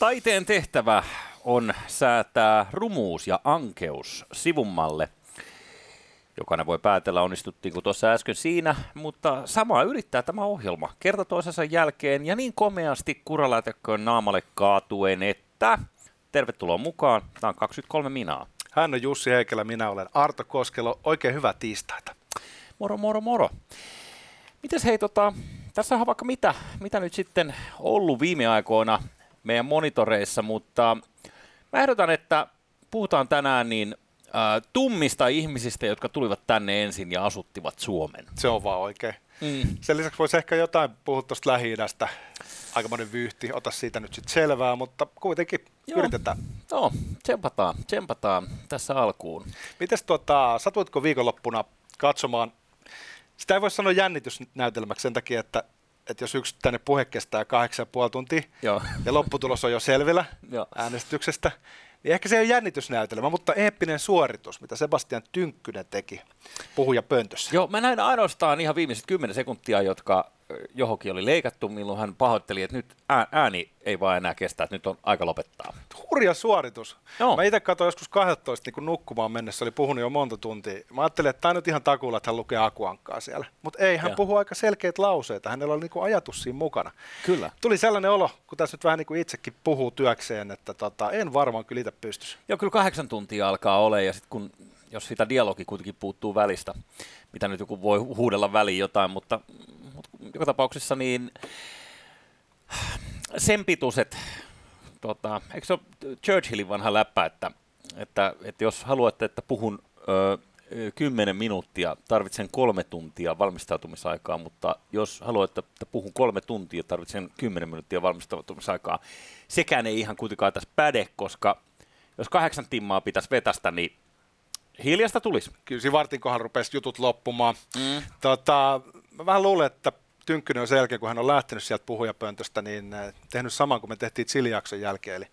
Taiteen tehtävä on säätää rumuus ja ankeus sivummalle. Jokainen voi päätellä, onnistuttiinko tuossa äsken siinä, mutta sama yrittää tämä ohjelma kerta toisensa jälkeen ja niin komeasti kuraläätökköön naamalle kaatuen, että tervetuloa mukaan. Tämä on 23 minaa. Hän on Jussi Heikelä, minä olen Arto Koskelo. Oikein hyvää tiistaita. Moro, moro, moro. Mites hei, tota, tässä on vaikka mitä, mitä nyt sitten ollut viime aikoina meidän monitoreissa, mutta mä ehdotan, että puhutaan tänään niin äh, tummista ihmisistä, jotka tulivat tänne ensin ja asuttivat Suomen. Se on vaan oikein. Mm. Sen lisäksi voisi ehkä jotain puhua tuosta lähi Aikamoinen vyyhti, ota siitä nyt sitten selvää, mutta kuitenkin Joo. yritetään. Joo, tsempataan, tsempataan tässä alkuun. Mites tuota, satuitko viikonloppuna katsomaan, sitä ei voi sanoa jännitysnäytelmäksi sen takia, että että jos yksi tänne puhe kestää kahdeksan puoli tuntia Joo. ja lopputulos on jo selvillä äänestyksestä, niin ehkä se ei ole jännitysnäytelmä, mutta eeppinen suoritus, mitä Sebastian Tynkkynen teki puhuja pöntössä. Joo, mä näin ainoastaan ihan viimeiset kymmenen sekuntia, jotka johonkin oli leikattu, milloin hän pahoitteli, että nyt ääni ei vaan enää kestä, että nyt on aika lopettaa. Hurja suoritus. Joo. Mä itse katsoin joskus 12 niin kun nukkumaan mennessä, oli puhunut jo monta tuntia. Mä ajattelin, että tämä nyt ihan takuulla, että hän lukee akuankkaa siellä. Mutta ei, hän puhuu aika selkeät lauseita. Hänellä oli niin kuin ajatus siinä mukana. Kyllä. Tuli sellainen olo, kun tässä nyt vähän niin kuin itsekin puhuu työkseen, että tota, en varmaan kyllä itse pystys. Joo, kyllä kahdeksan tuntia alkaa olla ja sitten kun jos sitä dialogi kuitenkin puuttuu välistä, mitä nyt joku voi huudella väliin jotain, mutta, mutta joka tapauksessa niin sen pituiset, tota, eikö se ole Churchillin vanha läppä, että, että, että jos haluatte, että puhun ö, 10 minuuttia, tarvitsen kolme tuntia valmistautumisaikaa, mutta jos haluatte, että puhun kolme tuntia, tarvitsen 10 minuuttia valmistautumisaikaa. Sekään ei ihan kuitenkaan tässä päde, koska jos kahdeksan timmaa pitäisi vetästä, niin hiljasta tulisi. Kyllä siinä vartin kohdalla rupesi jutut loppumaan. Mm. Tota, mä vähän luulen, että Tynkkynen on sen jälkeen, kun hän on lähtenyt sieltä puhujapöntöstä, niin äh, tehnyt saman kuin me tehtiin Chilijakson jälkeen, eli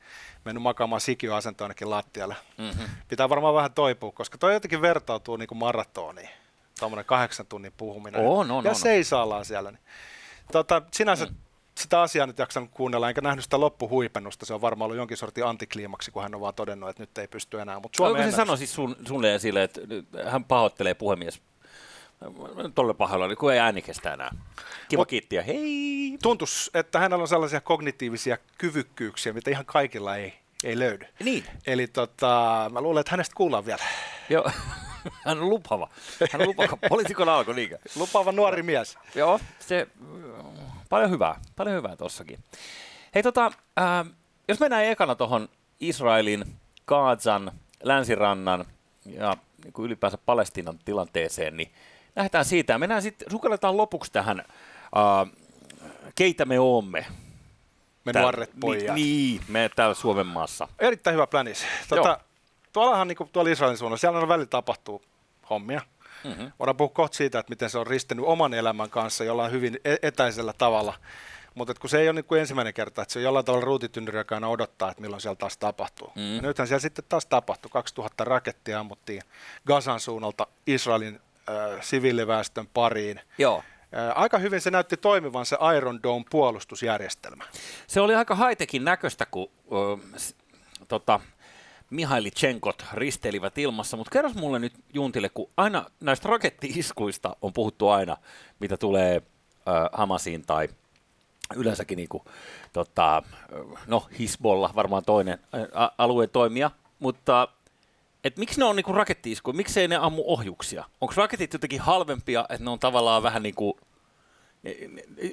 mennyt makaamaan sikioasentoon ainakin lattialle. Mm-hmm. Pitää varmaan vähän toipua, koska toi jotenkin vertautuu niin kuin maratoniin, tuommoinen kahdeksan tunnin puhuminen. Oh, no, no, ja no. seisaallaan siellä. Niin. Tota, sinänsä mm sitä asiaa nyt jaksanut kuunnella, enkä nähnyt sitä loppuhuipennusta. Se on varmaan ollut jonkin sortin antikliimaksi, kun hän on vaan todennut, että nyt ei pysty enää. Mutta Suomen se sanoi siis sun, sulle sille, että hän pahoittelee puhemies tolle pahalla, kun ei ääni kestä enää. Kiva Mut, kiittiä, hei! Tuntus, että hänellä on sellaisia kognitiivisia kyvykkyyksiä, mitä ihan kaikilla ei, ei löydy. Niin. Eli tota, mä luulen, että hänestä kuullaan vielä. Joo, hän on lupava. Hän on lupava. Poliitikon alko, niinkö? Lupava nuori mies. Joo, se paljon hyvää, paljon hyvää tossakin. Hei tota, äh, jos mennään ekana tuohon Israelin, Gazan, länsirannan ja niin kuin ylipäänsä Palestiinan tilanteeseen, niin lähdetään siitä mennään sitten, sukelletaan lopuksi tähän, äh, keitä me oomme. Me nuoret pojat. Niin, me täällä Suomen maassa. Erittäin hyvä plänis. Tota, tuollahan niin kuin tuolla Israelin suunnalla, siellä on välillä tapahtuu hommia. Mm-hmm. Voidaan puhua kohta siitä, että miten se on ristennyt oman elämän kanssa jollain hyvin e- etäisellä tavalla. Mutta kun se ei ole niin kuin ensimmäinen kerta, että se on jollain tavalla ruutitynnyri, joka aina odottaa, että milloin siellä taas tapahtuu. Mm. Ja nythän siellä sitten taas tapahtui. 2000 rakettia ammuttiin Gazan suunnalta Israelin äh, siviiliväestön pariin. Joo. Aika hyvin se näytti toimivan se Iron Dome puolustusjärjestelmä. Se oli aika haitekin näköistä, kun äh, tota, Mihailitsenkot risteilivät ilmassa, mutta kerros mulle nyt Juntille, kun aina näistä rakettiiskuista on puhuttu aina, mitä tulee äh, Hamasiin tai yleensäkin niin kuin, tota, no Hisbolla varmaan toinen ä, alueen toimija, mutta et miksi ne on niinku rakettiiskuja, miksei ne ammu ohjuksia? Onko raketit jotenkin halvempia, että ne on tavallaan vähän niin kuin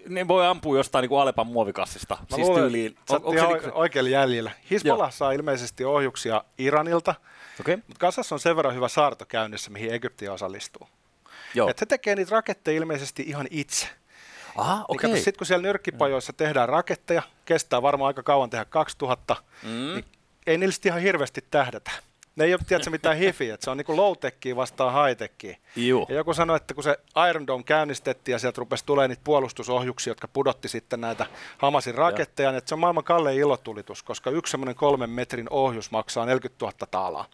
ne, voi ampua jostain niin kuin Alepan muovikassista. Mä siis luulen, tyyliin. On, onko se niin... oikealla jäljellä. Hisbollah saa ilmeisesti ohjuksia Iranilta, okay. mutta Kasassa on sen verran hyvä saarto käynnissä, mihin Egypti osallistuu. Joo. Et he tekee niitä raketteja ilmeisesti ihan itse. Aha, okay. niin sitten kun siellä nyrkkipajoissa mm. tehdään raketteja, kestää varmaan aika kauan tehdä 2000, mm. niin ei niillä ihan hirveästi tähdätä. Ne ei ole tiedätkö, mitään hifiä, että se on niin low vastaan high Joo. Ja joku sanoi, että kun se Iron Dome käynnistettiin ja sieltä rupesi tulemaan niitä puolustusohjuksia, jotka pudotti sitten näitä Hamasin raketteja, niin että se on maailman kallein ilotulitus, koska yksi semmoinen kolmen metrin ohjus maksaa 40 000 taalaa,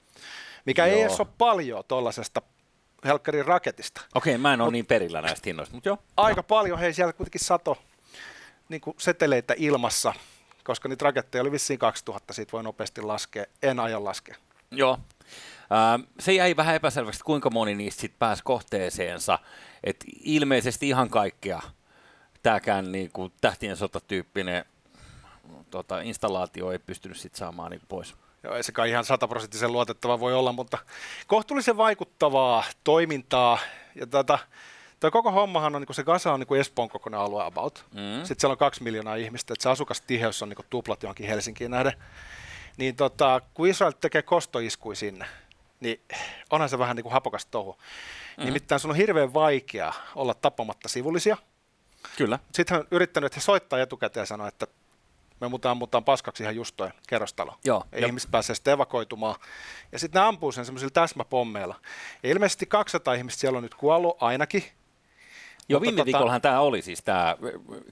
mikä joo. ei edes ole paljon tuollaisesta helkkarin raketista. Okei, mä en ole niin perillä näistä hinnoista, mutta joo. Aika no. paljon, hei siellä kuitenkin sato niin kuin seteleitä ilmassa, koska niitä raketteja oli vissiin 2000, siitä voi nopeasti laskea, en aja laskea. Joo. Ähm, se jäi vähän epäselväksi, kuinka moni niistä sitten pääsi kohteeseensa. Et ilmeisesti ihan kaikkea tämäkään niin kuin tähtien sotatyyppinen tota, installaatio ei pystynyt sit saamaan niin pois. Joo, ei sekaan ihan sataprosenttisen luotettava voi olla, mutta kohtuullisen vaikuttavaa toimintaa. Ja tota, Tuo koko hommahan on, niin se Gaza on niin Espoon kokoinen alue about. Mm. Sitten siellä on kaksi miljoonaa ihmistä, että se asukastiheys on niin tuplat johonkin Helsinkiin nähden. Niin tota, kun Israel tekee kostoiskui sinne, niin onhan se vähän niin kuin hapokas touhu. Mm-hmm. Nimittäin sun on hirveän vaikea olla tappamatta sivullisia. Kyllä. Sitten hän on yrittänyt, että he soittaa etukäteen ja sanoo, että me mutaan, mutaan paskaksi ihan just toi kerrostalo. Joo, ja ihmiset pääsee sitten evakoitumaan. Ja sitten ne ampuu sen semmoisilla täsmäpommeilla. Ja ilmeisesti 200 ihmistä siellä on nyt kuollut ainakin. Joo, viime tota, viikollahan tämä oli siis tämä,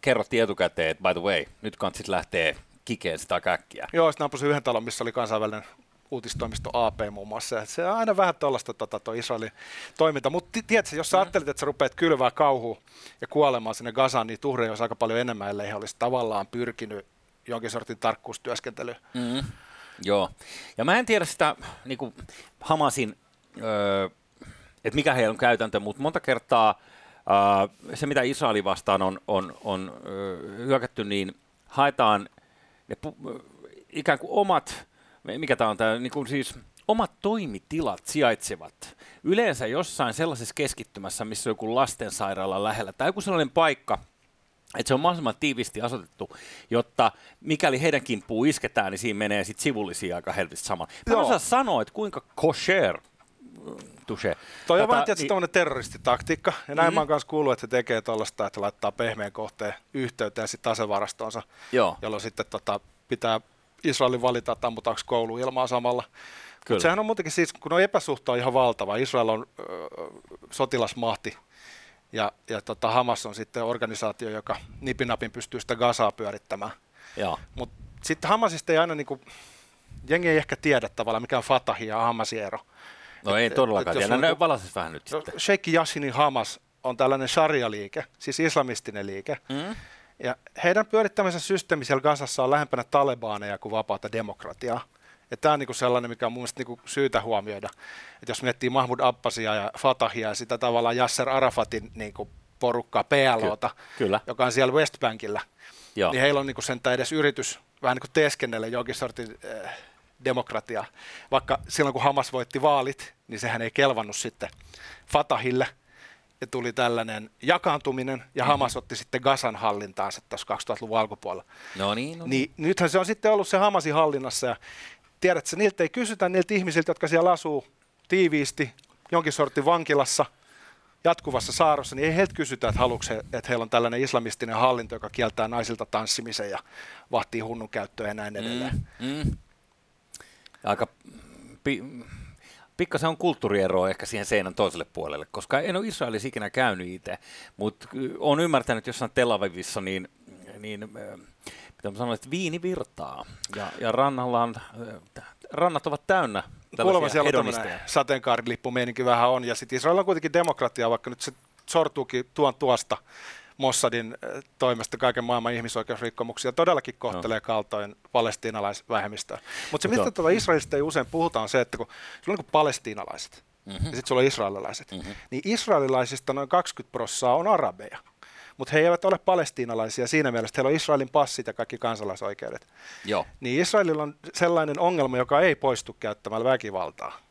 kerrottiin etukäteen, että by the way, nyt kantsit lähtee kikeen sitä käkkiä. Joo, sitten ampusin yhden talon, missä oli kansainvälinen uutistoimisto AP muun muassa. Se on aina vähän tuollaista tota, tuo Israelin toiminta. Mutta tiedätkö, jos sä mm. ajattelit, että sä rupeat kylvää kauhua ja kuolemaan sinne Gazaan, niin tuhreja olisi aika paljon enemmän, ellei he olisi tavallaan pyrkinyt jonkin sortin tarkkuustyöskentelyyn. Mm. Joo. Ja mä en tiedä sitä niin kuin Hamasin, öö, että mikä heillä on käytäntö, mutta monta kertaa öö, se, mitä Israelin vastaan on, on, on öö, hyökätty, niin haetaan ne pu- ikään kuin omat, mikä tämä on tämä, niin kuin siis omat toimitilat sijaitsevat yleensä jossain sellaisessa keskittymässä, missä on joku lastensairaala lähellä, tai joku sellainen paikka, että se on mahdollisimman tiivisti asetettu, jotta mikäli heidän kimppuun isketään, niin siinä menee sitten sivullisia aika helvisesti sama. Mä en osaa sanoa, että kuinka kosher touche. Toi on vähän tietysti niin... terroristitaktiikka, ja näin mm-hmm. mä oon kanssa kuullut, että se tekee tuollaista, että laittaa pehmeän kohteen yhteyteen sitten asevarastoonsa, Joo. jolloin sitten tota, pitää Israelin valita, että ammutaanko koulu ilmaa samalla. Mutta sehän on muutenkin siis, kun on epäsuhta on ihan valtava. Israel on ö, sotilasmahti ja, ja tota Hamas on sitten organisaatio, joka nipinapin pystyy sitä Gazaa pyörittämään. Mutta sitten Hamasista ei aina, niinku, jengi ei ehkä tiedä tavallaan, mikä on Fatahin ja Hamasin ero. No et, ei todellakaan tiedä, no, niinku, vähän nyt no, sitten. Sheikh Yassinin Hamas on tällainen sharia-liike, siis islamistinen liike. Mm. Ja heidän pyörittämisen systeemi siellä Gazassa on lähempänä talebaaneja kuin vapaata demokratiaa. Ja tämä on niinku sellainen, mikä on mun niinku syytä huomioida. Että jos miettii Mahmud Abbasia ja Fatahia ja sitä tavallaan Yasser Arafatin niinku porukkaa, PLOta, Kyllä. joka on siellä Westbankilla, Joo. niin heillä on niinku sentään edes yritys vähän niin kuin teeskennellä jonkin sortin äh, demokratiaa. Vaikka silloin kun Hamas voitti vaalit, niin sehän ei kelvannut sitten Fatahille – ja tuli tällainen jakaantuminen, ja mm-hmm. Hamas otti sitten Gazan hallintaansa tässä 2000-luvun alkupuolella. No niin, no niin. niin. Nythän se on sitten ollut se Hamasin hallinnassa, ja tiedätkö, niiltä ei kysytä niiltä ihmisiltä, jotka siellä asuu tiiviisti jonkin sortin vankilassa, jatkuvassa saarossa, niin ei heiltä kysytä, että haluatko he, että heillä on tällainen islamistinen hallinto, joka kieltää naisilta tanssimisen ja vahtii hunnun käyttöä ja näin edelleen. Mm, mm. Aika pi- pikkasen on kulttuurieroa ehkä siihen seinän toiselle puolelle, koska en ole Israelissa ikinä käynyt itse, mutta olen ymmärtänyt jossain Tel Avivissa, niin, niin mitä sanoa, että viini virtaa. Ja, ja rannalla on, rannat ovat täynnä Kuulemma siellä on sateenkaarilippu meininki vähän on, ja sitten Israel on kuitenkin demokratia, vaikka nyt se sortuukin tuon tuosta Mossadin äh, toimesta kaiken maailman ihmisoikeusrikkomuksia todellakin kohtelee no. kaltoin palestiinalaisvähemmistöä. Mutta se, mistä tuolla Israelista ei usein puhutaan, on se, että kun sulla on niin palestiinalaiset mm-hmm. ja sitten sulla on israelilaiset, mm-hmm. niin israelilaisista noin 20 prosenttia on arabeja. Mutta he eivät ole palestiinalaisia siinä mielessä, että heillä on Israelin passit ja kaikki kansalaisoikeudet. Joo. Niin Israelilla on sellainen ongelma, joka ei poistu käyttämällä väkivaltaa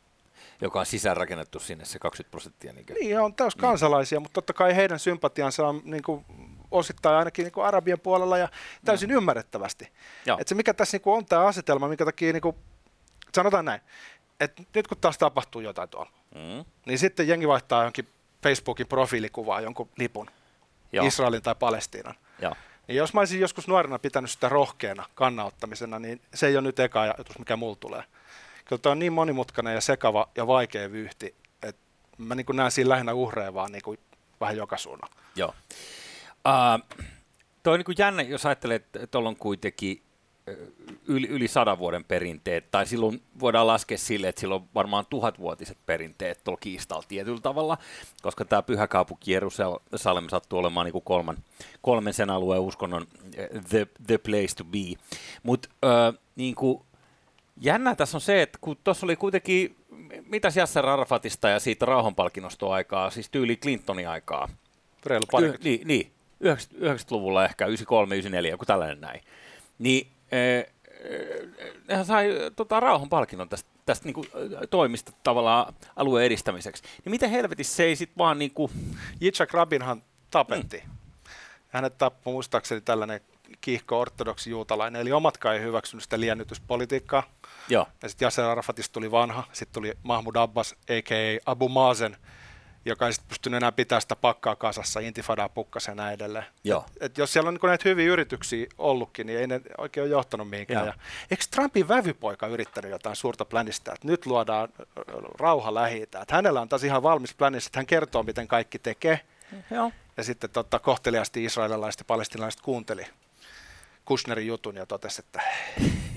joka on sisäänrakennettu sinne se 20 prosenttia. Niin, niin on täys kansalaisia, mm. mutta totta kai heidän sympatiansa on niin kuin, osittain ainakin niin kuin Arabian puolella ja täysin mm. ymmärrettävästi. Et se mikä tässä niin kuin, on tämä asetelma, minkä takia niin kuin, sanotaan näin, että nyt kun taas tapahtuu jotain tuolla, mm. niin sitten jengi vaihtaa jonkin Facebookin profiilikuvaa jonkun lipun, Joo. Israelin tai Palestiinan. Joo. Niin jos mä olisin joskus nuorena pitänyt sitä rohkeana kannauttamisena, niin se ei ole nyt eka ajatus, mikä mulla tulee kyllä toi on niin monimutkainen ja sekava ja vaikea vyyhti, että mä niin näen siinä lähinnä uhreja vaan niin kuin vähän joka suunnan. Joo. Uh, toi on niin kuin jännä, jos ajattelee, että tuolla on kuitenkin yli, yli sadan vuoden perinteet, tai silloin voidaan laskea sille, että silloin varmaan tuhatvuotiset perinteet tuolla kiistalla tietyllä tavalla, koska tämä pyhä kaupunki Jerusalem sattuu olemaan niin kuin kolman, kolmen sen alueen uskonnon the, the place to be. Mutta äh, niin jännä tässä on se, että kun tuossa oli kuitenkin, mitä Yasser Arafatista ja siitä rauhanpalkinnosta aikaa, siis tyyli Clintonin aikaa. Reilu pari. Y- niin, niin 90-luvulla ehkä, 93, 94, joku tällainen näin. Niin nehän sai tota, rauhan palkinnon tästä, tästä niin kuin, toimista tavallaan alueen edistämiseksi. Niin miten helvetissä se ei sitten vaan niin kuin... Yitzhak Rabinhan tapetti. Mm. Hänet tappoi muistaakseni tällainen kiihko ortodoksi juutalainen, eli omatkaan ei hyväksynyt sitä liennytyspolitiikkaa. Joo. Ja sitten Yasser Arafatista tuli vanha, sitten tuli Mahmoud Abbas, a.k.a. Abu Mazen, joka ei sitten pystynyt enää pitämään sitä pakkaa kasassa, intifadaa pukkas ja näin edelleen. Joo. Et, et jos siellä on niin näitä hyviä yrityksiä ollutkin, niin ei ne oikein ole johtanut mihinkään. Ja, eikö Trumpin vävypoika yrittänyt jotain suurta plänistä, että nyt luodaan rauha lähi että hänellä on taas ihan valmis plänistä, että hän kertoo, miten kaikki tekee. Joo. Ja sitten totta, kohteliasti israelilaiset ja palestinalaiset kuunteli Kushnerin jutun ja totesi, että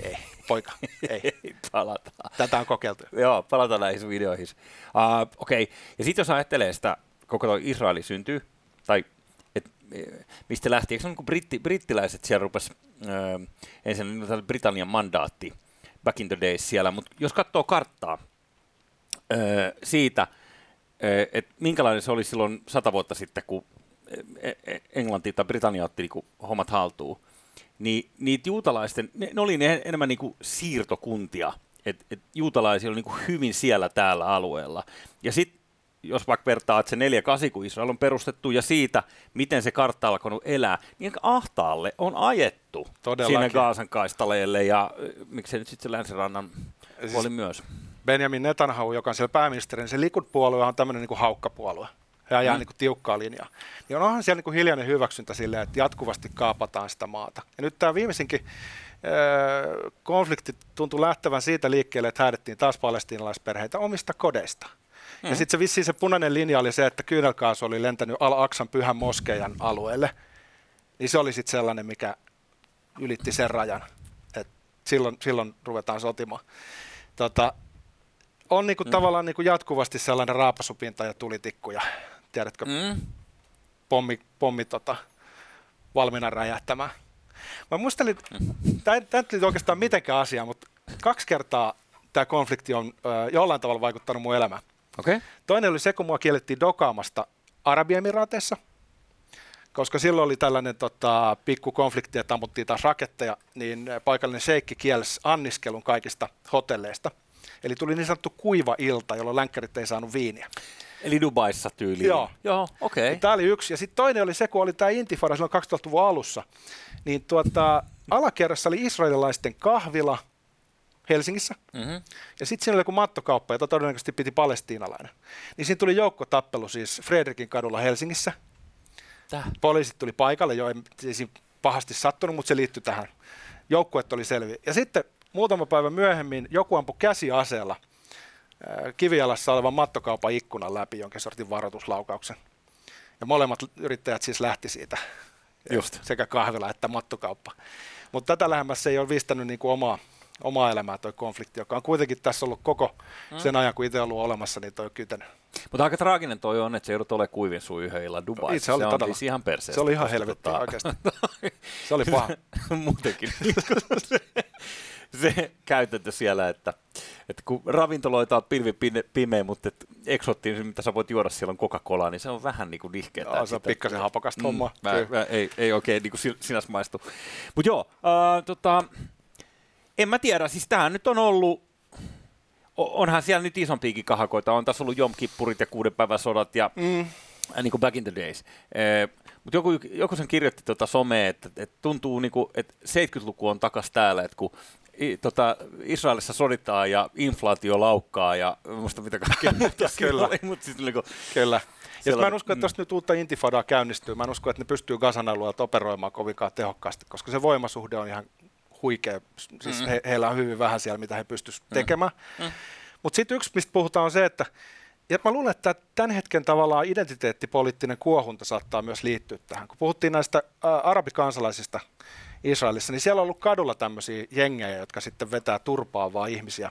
ei, poika, ei. palataan. Tätä on kokeiltu. Joo, palataan näihin videoihin. Uh, Okei, okay. ja sitten jos ajattelee sitä, koko tuo Israeli syntyy, tai et, e, mistä lähti, eikö se on niin britti, brittiläiset siellä rupesi, uh, ensin Britannian mandaatti back in the days siellä, mutta jos katsoo karttaa uh, siitä, uh, että minkälainen se oli silloin sata vuotta sitten, kun Englanti tai Britannia otti niin hommat haltuun, niin niitä juutalaisten, ne, ne oli ne enemmän niin kuin siirtokuntia, että et juutalaisia oli niin kuin hyvin siellä täällä alueella. Ja sitten jos vaikka vertaa, että se 48, kun Israel on perustettu, ja siitä, miten se kartta alkanut elää, niin ahtaalle on ajettu Todellakin. sinne Gaasan kaistaleelle, ja miksei nyt sitten se länsirannan siis puoli myös. Benjamin Netanyahu, joka on siellä pääministerin, se Likud-puolue on tämmöinen niin haukkapuolue he ajaa mm. niin kuin tiukkaa linjaa. Niin onhan siellä niin kuin hiljainen hyväksyntä silleen, että jatkuvasti kaapataan sitä maata. Ja nyt tämä viimeisinkin öö, konflikti tuntui lähtevän siitä liikkeelle, että häädettiin taas palestiinalaisperheitä omista kodeista. Mm. Ja sitten se vissiin se punainen linja oli se, että kyynelkaasu oli lentänyt Al-Aksan pyhän moskeijan alueelle. Niin se oli sitten sellainen, mikä ylitti sen rajan. Et silloin, silloin ruvetaan sotimaan. Tota, on niinku mm. tavallaan niinku jatkuvasti sellainen raapasupinta ja tulitikkuja tiedätkö, mm. pommi, pommi tota, valmiina räjähtämään. Mä muistelin, mm. tämä ei oikeastaan mitenkään asia, mutta kaksi kertaa tämä konflikti on ö, jollain tavalla vaikuttanut mun elämään. Okay. Toinen oli se, kun mua kiellettiin dokaamasta Arabiemiraateissa, koska silloin oli tällainen tota, pikku konflikti, että ammuttiin taas raketteja, niin paikallinen seikki kielsi anniskelun kaikista hotelleista. Eli tuli niin sanottu kuiva ilta, jolloin länkkärit ei saanut viiniä. Eli Dubaissa tyyliin. Joo. Joo, okei. Okay. Tämä oli yksi. Ja sitten toinen oli se, kun oli tämä Intifada silloin 2000-luvun alussa, niin tuota, alakerrassa oli israelilaisten kahvila Helsingissä. Mm-hmm. Ja sitten siinä oli joku mattokauppa, jota todennäköisesti piti palestiinalainen. Niin siinä tuli joukkotappelu siis Fredrikin kadulla Helsingissä. Täh? Poliisit tuli paikalle, jo ei siinä pahasti sattunut, mutta se liittyi tähän. Joukkuet oli selviä. Ja sitten muutama päivä myöhemmin joku ampui käsiaseella – kivialassa olevan mattokaupan ikkunan läpi jonkin sortin varoituslaukauksen. Ja molemmat yrittäjät siis lähti siitä, Just. sekä kahvila että mattokauppa. Mutta tätä lähemmäs ei ole vistänyt niin kuin omaa, omaa elämää tuo konflikti, joka on kuitenkin tässä ollut koko mm. sen ajan, kun itse ollut olemassa, niin toi kytenyt. Mutta aika traaginen toi on, että se joudut olemaan kuivin sun yhden illan Dubaissa. Se, oli se on siis ihan perseestä. Se oli ihan helvettiä tota... oikeasti. se oli paha. Muutenkin. se käytäntö siellä, että, että kun ravintoloita on pilvi pimeä, mutta eksottiin, mitä sä voit juoda siellä on Coca-Colaa, niin se on vähän niin kuin nihkeä. Joo, se on pikkasen hapokasta mm, hommaa. Mä, mä, ei, ei oikein niin kuin sinänsä maistu. Mutta joo, äh, tota, en mä tiedä, siis tämähän nyt on ollut onhan siellä nyt isompiakin kahakoita, on tässä ollut Jom-kippurit ja kuuden päivän sodat ja mm. niin kuin back in the days. Äh, mutta joku, joku sen kirjoitti tuota somea, että, että tuntuu, niin kuin, että 70-luku on takas täällä, että kun i, tota, Israelissa soditaan ja inflaatio laukkaa ja muista mitä kaikkea muuta Kyllä. Oli, mutta siis niin kuin, Kyllä. Ja mä en usko, että tuosta mm. nyt uutta intifadaa käynnistyy. Mä en usko, että ne pystyy Gazan alueelta operoimaan kovinkaan tehokkaasti, koska se voimasuhde on ihan huikea. Siis mm. he, heillä on hyvin vähän siellä, mitä he pystyisivät mm. tekemään. Mm. Mutta sitten yksi, mistä puhutaan, on se, että ja mä luulen, että tämän hetken tavallaan identiteettipoliittinen kuohunta saattaa myös liittyä tähän. Kun puhuttiin näistä ää, arabikansalaisista Israelissa, niin siellä on ollut kadulla tämmöisiä jengejä, jotka sitten vetää turpaa vaan ihmisiä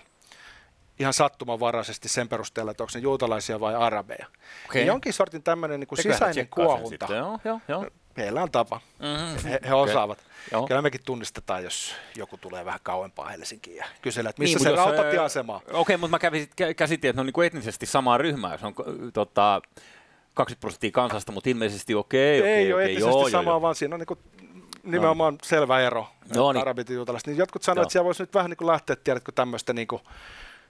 ihan sattumanvaraisesti sen perusteella, että onko ne juutalaisia vai arabeja. Okay. Niin jonkin sortin tämmöinen niin kuin sisäinen kuohunta. Joo, joo, joo. Heillä on tapa. Mm-hmm. He, he osaavat. Okay. Kyllä mekin tunnistetaan, jos joku tulee vähän kauempaa Helsinkiin ja kyselee, että missä niin, se rautatieasema Okei, okay, mutta mä kävisin, käsitin, että ne on niin kuin etnisesti samaa ryhmää. Se on tota, 20 prosenttia kansasta, mutta ilmeisesti okei. Okay, Ei okay, ole okay, etnisesti joo, samaa, joo, vaan siinä on niin nimenomaan no. selvä ero. No niin. Arabit ja juutalaiset. Niin jotkut sanoivat, että siellä voisi nyt vähän niin kuin lähteä, tiedätkö, tämmöistä niin kuin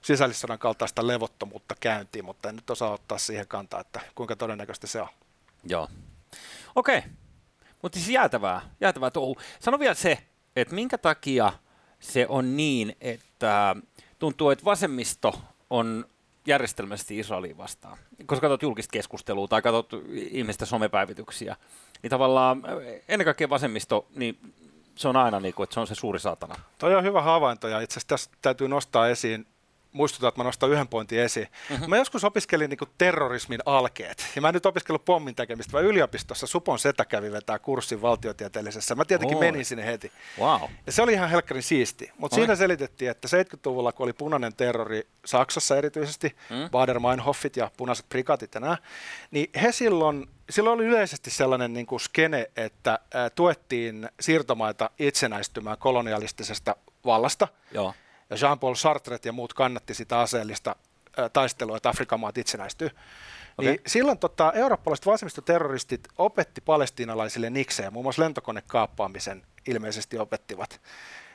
sisällissodan kaltaista levottomuutta käyntiin, mutta en nyt osaa ottaa siihen kantaa, että kuinka todennäköistä se on. Joo. Okei. Okay. Mutta siis jäätävää, jäätävää touhu. Sano vielä se, että minkä takia se on niin, että tuntuu, että vasemmisto on järjestelmästi Israeliin vastaan. Koska katsot julkista keskustelua tai katsot ihmisten somepäivityksiä, niin tavallaan ennen kaikkea vasemmisto, niin se on aina niin kuin, että se on se suuri saatana. Toi on hyvä havainto ja itse asiassa tässä täytyy nostaa esiin muistutan, että mä nostan yhden pointin esiin. Mm-hmm. Mä joskus opiskelin niin terrorismin alkeet. Ja mä en nyt opiskellut pommin tekemistä, vaan yliopistossa Supon Setä kävi vetää kurssin valtiotieteellisessä. Mä tietenkin Oi. menin sinne heti. Wow. Ja se oli ihan helkkarin siisti. Mutta siinä selitettiin, että 70-luvulla, kun oli punainen terrori Saksassa erityisesti, mm. Bader-Meinhofit ja punaiset prikatit ja nämä, niin he silloin silloin oli yleisesti sellainen niin kuin skene, että tuettiin siirtomaita itsenäistymään kolonialistisesta vallasta. Joo Jean-Paul Sartre ja muut kannatti sitä aseellista taistelua, että Afrikan maat itsenäistyy. Okay. Niin silloin tota, eurooppalaiset vasemmistoterroristit opetti palestiinalaisille niksejä, muun muassa lentokonekaappaamisen ilmeisesti opettivat.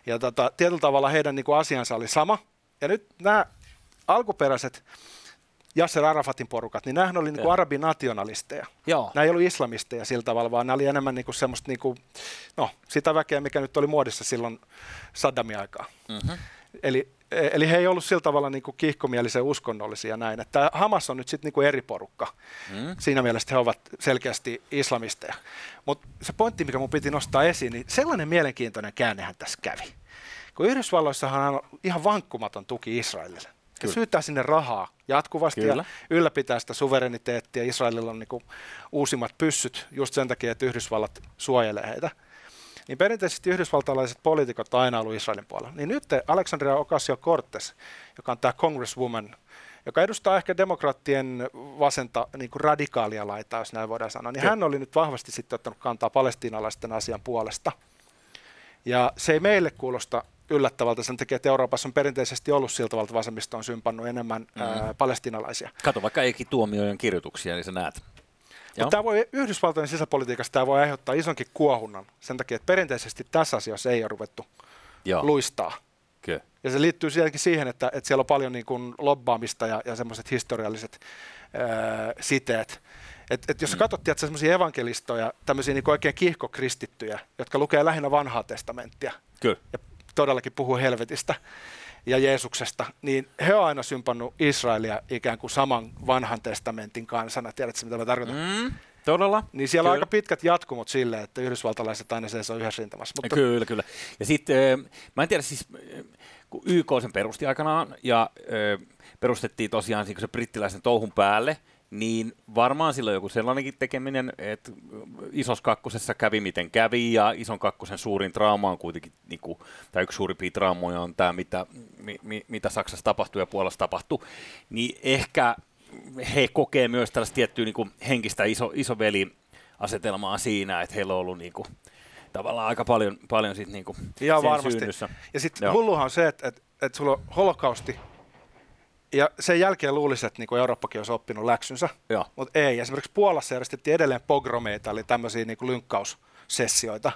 Ja tota, tietyllä tavalla heidän niin kuin, asiansa oli sama. Ja nyt nämä alkuperäiset Yasser Arafatin porukat, niin nämähän oli niin kuin arabinationalisteja. Joo. Nämä ei ollut islamisteja sillä tavalla, vaan nämä oli enemmän niin kuin semmoista, niin kuin, no, sitä väkeä, mikä nyt oli muodissa silloin Saddamin aikaa. Mm-hmm. Eli, eli he ei ollut sillä tavalla niin kuin kiihkomielisen uskonnollisia näin. Että Hamas on nyt sitten niin eri porukka. Mm. Siinä mielessä he ovat selkeästi islamisteja. Mutta se pointti, mikä mun piti nostaa esiin, niin sellainen mielenkiintoinen käännehän tässä kävi. Kun Yhdysvalloissahan on ihan vankkumaton tuki Israelille. Kyllä. syyttää sinne rahaa jatkuvasti Kyllä. ja ylläpitää sitä suvereniteettia. Israelilla on niin uusimmat pyssyt just sen takia, että Yhdysvallat suojelee heitä niin perinteisesti yhdysvaltalaiset poliitikot aina ollut Israelin puolella. Niin nyt Alexandria Ocasio-Cortez, joka on tämä congresswoman, joka edustaa ehkä demokraattien vasenta niin kuin radikaalia laitaa, jos näin voidaan sanoa, niin Kyllä. hän oli nyt vahvasti sitten ottanut kantaa palestiinalaisten asian puolesta. Ja se ei meille kuulosta yllättävältä sen takia, että Euroopassa on perinteisesti ollut siltä tavalla, että vasemmisto on sympannut enemmän mm. ää, palestinalaisia. Kato vaikka Eiki Tuomiojen kirjoituksia, niin sä näet. Mutta tämä voi, Yhdysvaltojen sisäpolitiikassa tämä voi aiheuttaa isonkin kuohunnan sen takia, että perinteisesti tässä asiassa ei ole ruvettu Joo. luistaa. Kyllä. Ja se liittyy sielläkin siihen, että, että siellä on paljon niin kuin lobbaamista ja, ja semmoiset historialliset ää, siteet. Et, et jos mm. katsot semmoisia evankelistoja, tämmöisiä niin oikein kiihkokristittyjä, jotka lukee lähinnä vanhaa testamenttia Kyllä. ja todellakin puhuu helvetistä, ja Jeesuksesta, niin he on aina sympannut Israelia ikään kuin saman vanhan testamentin kansana. Tiedätkö, mitä mä tarkoitan? Mm, todella. Niin siellä kyllä. on aika pitkät jatkumot sille, että yhdysvaltalaiset aina seisoo yhdessä rintamassa. Mutta... Kyllä, kyllä. Ja sitten, mä en tiedä siis, kun YK sen perusti aikanaan ja perustettiin tosiaan se brittiläisen touhun päälle, niin varmaan silloin joku sellainenkin tekeminen, että isos kakkosessa kävi miten kävi, ja ison kakkosen suurin trauma on kuitenkin, niin kuin, tai yksi suurimpia traumoja on tämä, mitä, mi, mi, mitä Saksassa tapahtuu ja Puolassa tapahtuu, niin ehkä he kokee myös tällaista tiettyä niin kuin henkistä iso, isoveli-asetelmaa siinä, että heillä on ollut niin kuin, tavallaan aika paljon, paljon sit niin kuin Ihan varmasti. Syynnyssä. Ja sitten hulluhan on se, että, että, että sulla on holokausti, ja sen jälkeen luulisi, että niin kuin Eurooppakin olisi oppinut läksynsä, mutta ei. Esimerkiksi Puolassa järjestettiin edelleen pogromeita, eli tämmöisiä niin kuin lynkkaussessioita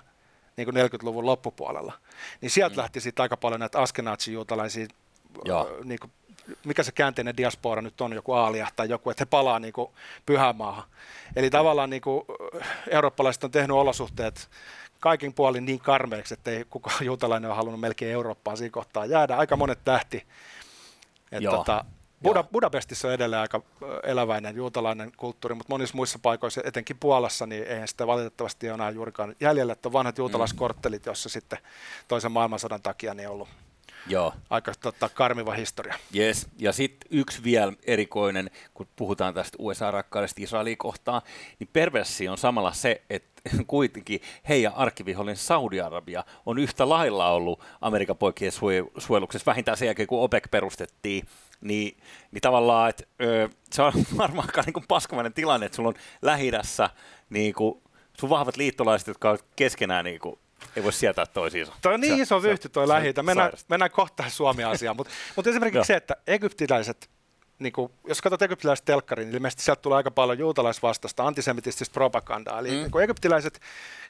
niin kuin 40-luvun loppupuolella. Niin sieltä mm. lähti sitten aika paljon näitä askenaatsi-juutalaisia, niin kuin, mikä se käänteinen diaspora nyt on, joku aalia tai joku, että he palaa niin kuin pyhämaahan. Eli tavallaan niin kuin, eurooppalaiset on tehnyt olosuhteet kaikin puolin niin karmeiksi, että ei kukaan juutalainen ole halunnut melkein Eurooppaan siinä kohtaa jäädä. Aika monet tähti että tota, Buda, Budapestissa on edelleen aika eläväinen juutalainen kulttuuri, mutta monissa muissa paikoissa, etenkin Puolassa, niin eihän sitä valitettavasti ole enää juurikaan jäljellä, että on vanhat juutalaiskorttelit, jossa sitten toisen maailmansodan takia niin on ollut Joo. aika tota, karmiva historia. Yes. Ja sitten yksi vielä erikoinen, kun puhutaan tästä USA-rakkaudesta Israeliin kohtaan, niin perverssi on samalla se, että kuitenkin heidän arkkivihollinen Saudi-Arabia on yhtä lailla ollut Amerikan poikien suojeluksessa vähintään sen jälkeen, kun OPEC perustettiin, niin, niin tavallaan, että ö, se on varmaan aika niin paskamainen tilanne, että sulla on lähi niin kuin, sun vahvat liittolaiset, jotka ovat keskenään niin kuin, ei voi sietää toisiinsa. Toi on niin se, iso vyhty toi lähi mennään, mennään kohta Suomi-asiaan, mutta mut esimerkiksi se, että egyptiläiset niin kuin, jos katsot egyptiläiset telkkarin, niin ilmeisesti sieltä tulee aika paljon juutalaisvastasta antisemitististä propagandaa. Eli mm. niin kuin egyptiläiset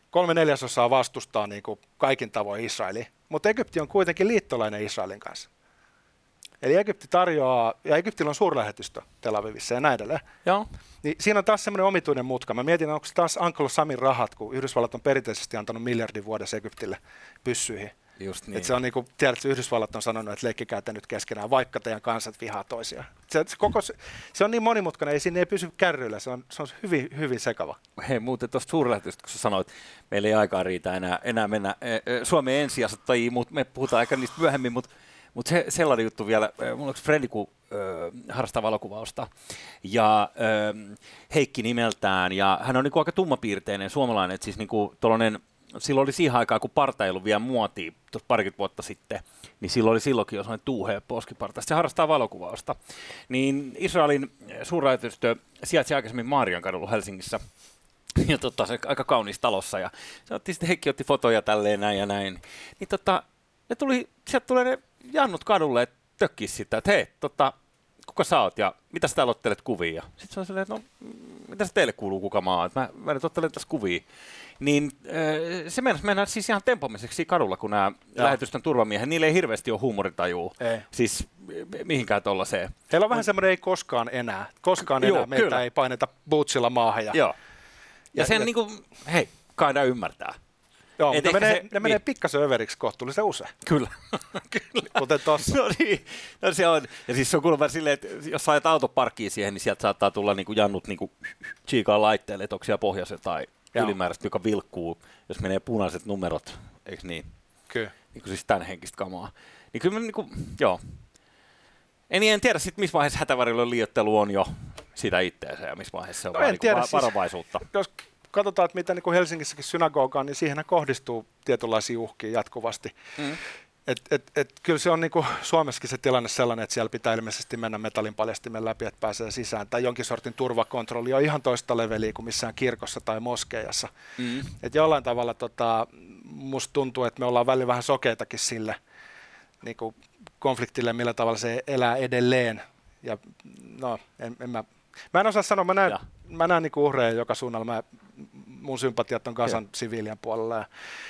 kolme neljäsosaa vastustaa niin kuin kaikin tavoin Israeli, mutta Egypti on kuitenkin liittolainen Israelin kanssa. Eli Egypti tarjoaa, ja Egyptillä on suurlähetystö Tel Avivissa ja näin edelleen. Joo. Niin siinä on taas semmoinen omituinen mutka. Mä mietin, onko se taas Uncle Samin rahat, kun Yhdysvallat on perinteisesti antanut miljardin vuodessa Egyptille pyssyihin. Just niin. Et se on niin kuin, tiedätkö, Yhdysvallat on sanonut, että leikkikää te nyt keskenään, vaikka teidän kansat vihaa toisiaan. Se, se, koko, se, se on niin monimutkainen, ei siinä ei pysy kärryillä, se on, se on hyvin, hyvin sekava. Hei, muuten tuosta suurlähetystä, kun sä sanoit, meillä ei aikaa riitä enää, enää mennä e, e, Suomen ensiasuttajia, mutta me puhutaan aika niistä myöhemmin, mutta mutta se, sellainen juttu vielä, mulla on Fredi, kun ö, harrastaa valokuvausta, ja ö, Heikki nimeltään, ja hän on niinku aika tummapiirteinen suomalainen, että siis niinku tollainen, silloin oli siihen aikaan, kun parta ei ollut vielä muotia, tuossa parikymmentä vuotta sitten, niin silloin oli silloinkin jo sellainen tuuhe poskiparta. Se harrastaa valokuvausta. Niin Israelin suurlähetystö sijaitsi aikaisemmin Maarian kadulla Helsingissä, ja tota, se aika kaunis talossa, ja se otti sitten, Heikki otti fotoja tälleen näin ja näin. Niin tota, ne tuli, sieltä tulee ne jannut kadulle, että tökkii sitä, että hei, tota, kuka sä oot ja mitä sä täällä ottelet kuvia? Sitten se on silleen, että no, mitä se teille kuuluu, kuka mä oon? Mä, mä nyt ottelen tässä kuvia. Niin äh, se mennä mennään siis ihan tempomiseksi kadulla, kun nämä lähetysten turvamiehet, niille ei hirveästi ole huumorintajua. Ei. Siis mihinkään tuollaiseen. Heillä on vähän semmoinen ei koskaan enää. Koskaan enää Joo, meitä kyllä. ei paineta bootsilla maahan. Ja, Joo. Ja, ja sen ja, niin kuin, hei, kai ymmärtää. Joo, mutta ne menee, se, ne menee niin. pikkasen överiksi kohtuullisen usein. Kyllä. Kyllä. Kuten tossa. No niin, no se on. Ja siis se on kuulemma silleen, että jos ajat autoparkkiin siihen, niin sieltä saattaa tulla niinku jannut niinku chiikaan laitteelle, että onko siellä pohjassa tai ylimääräistä, joka vilkkuu, jos menee punaiset numerot, eikö niin? Kyllä. Niin kuin siis tämän henkistä kamaa. Niin kyllä mä niinku, joo. En, en tiedä sitten, missä vaiheessa hätävarjelun liiottelu on jo sitä itteensä ja missä vaiheessa se on no, vaan niinku siis, varovaisuutta. Jos katsotaan, että mitä niin kuin Helsingissäkin synagogaan, niin siihen kohdistuu tietynlaisia uhkia jatkuvasti. Mm. Et, et, et, kyllä se on niin kuin Suomessakin se tilanne sellainen, että siellä pitää ilmeisesti mennä metallin paljastimen läpi, että pääsee sisään. Tai jonkin sortin turvakontrolli on ihan toista leveliä kuin missään kirkossa tai moskeijassa. Mm. Et jollain tavalla tota, musta tuntuu, että me ollaan välillä vähän sokeitakin sille niin kuin konfliktille, millä tavalla se elää edelleen. Ja no, en, en mä, mä en osaa sanoa, mä näen, mä näen niin uhreja joka suunnalla. Mä mun sympatiat on Gazan siviilien puolella. Ja,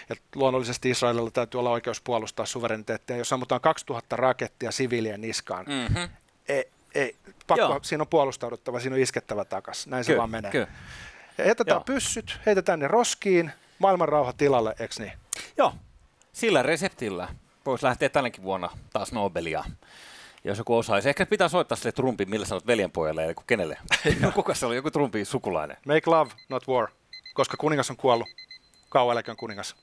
ja luonnollisesti Israelilla täytyy olla oikeus puolustaa suvereniteettia. Jos ammutaan 2000 rakettia siviilien niskaan, mm-hmm. ei, ei, pakko, siinä on puolustauduttava, siinä on iskettävä takas. Näin se vaan menee. Kyllä. Ja heitetään Joo. pyssyt, heitetään ne roskiin, maailman rauha tilalle, eikö niin? Joo, sillä reseptillä voisi lähteä tänäkin vuonna taas Nobelia jos joku osaisi. Ehkä pitää soittaa sille Trumpin, millä sanot veljenpojalle, eli kenelle. no, kuka se oli? Joku Trumpin sukulainen. Make love, not war koska kuningas on kuollut. Kauan kuningas.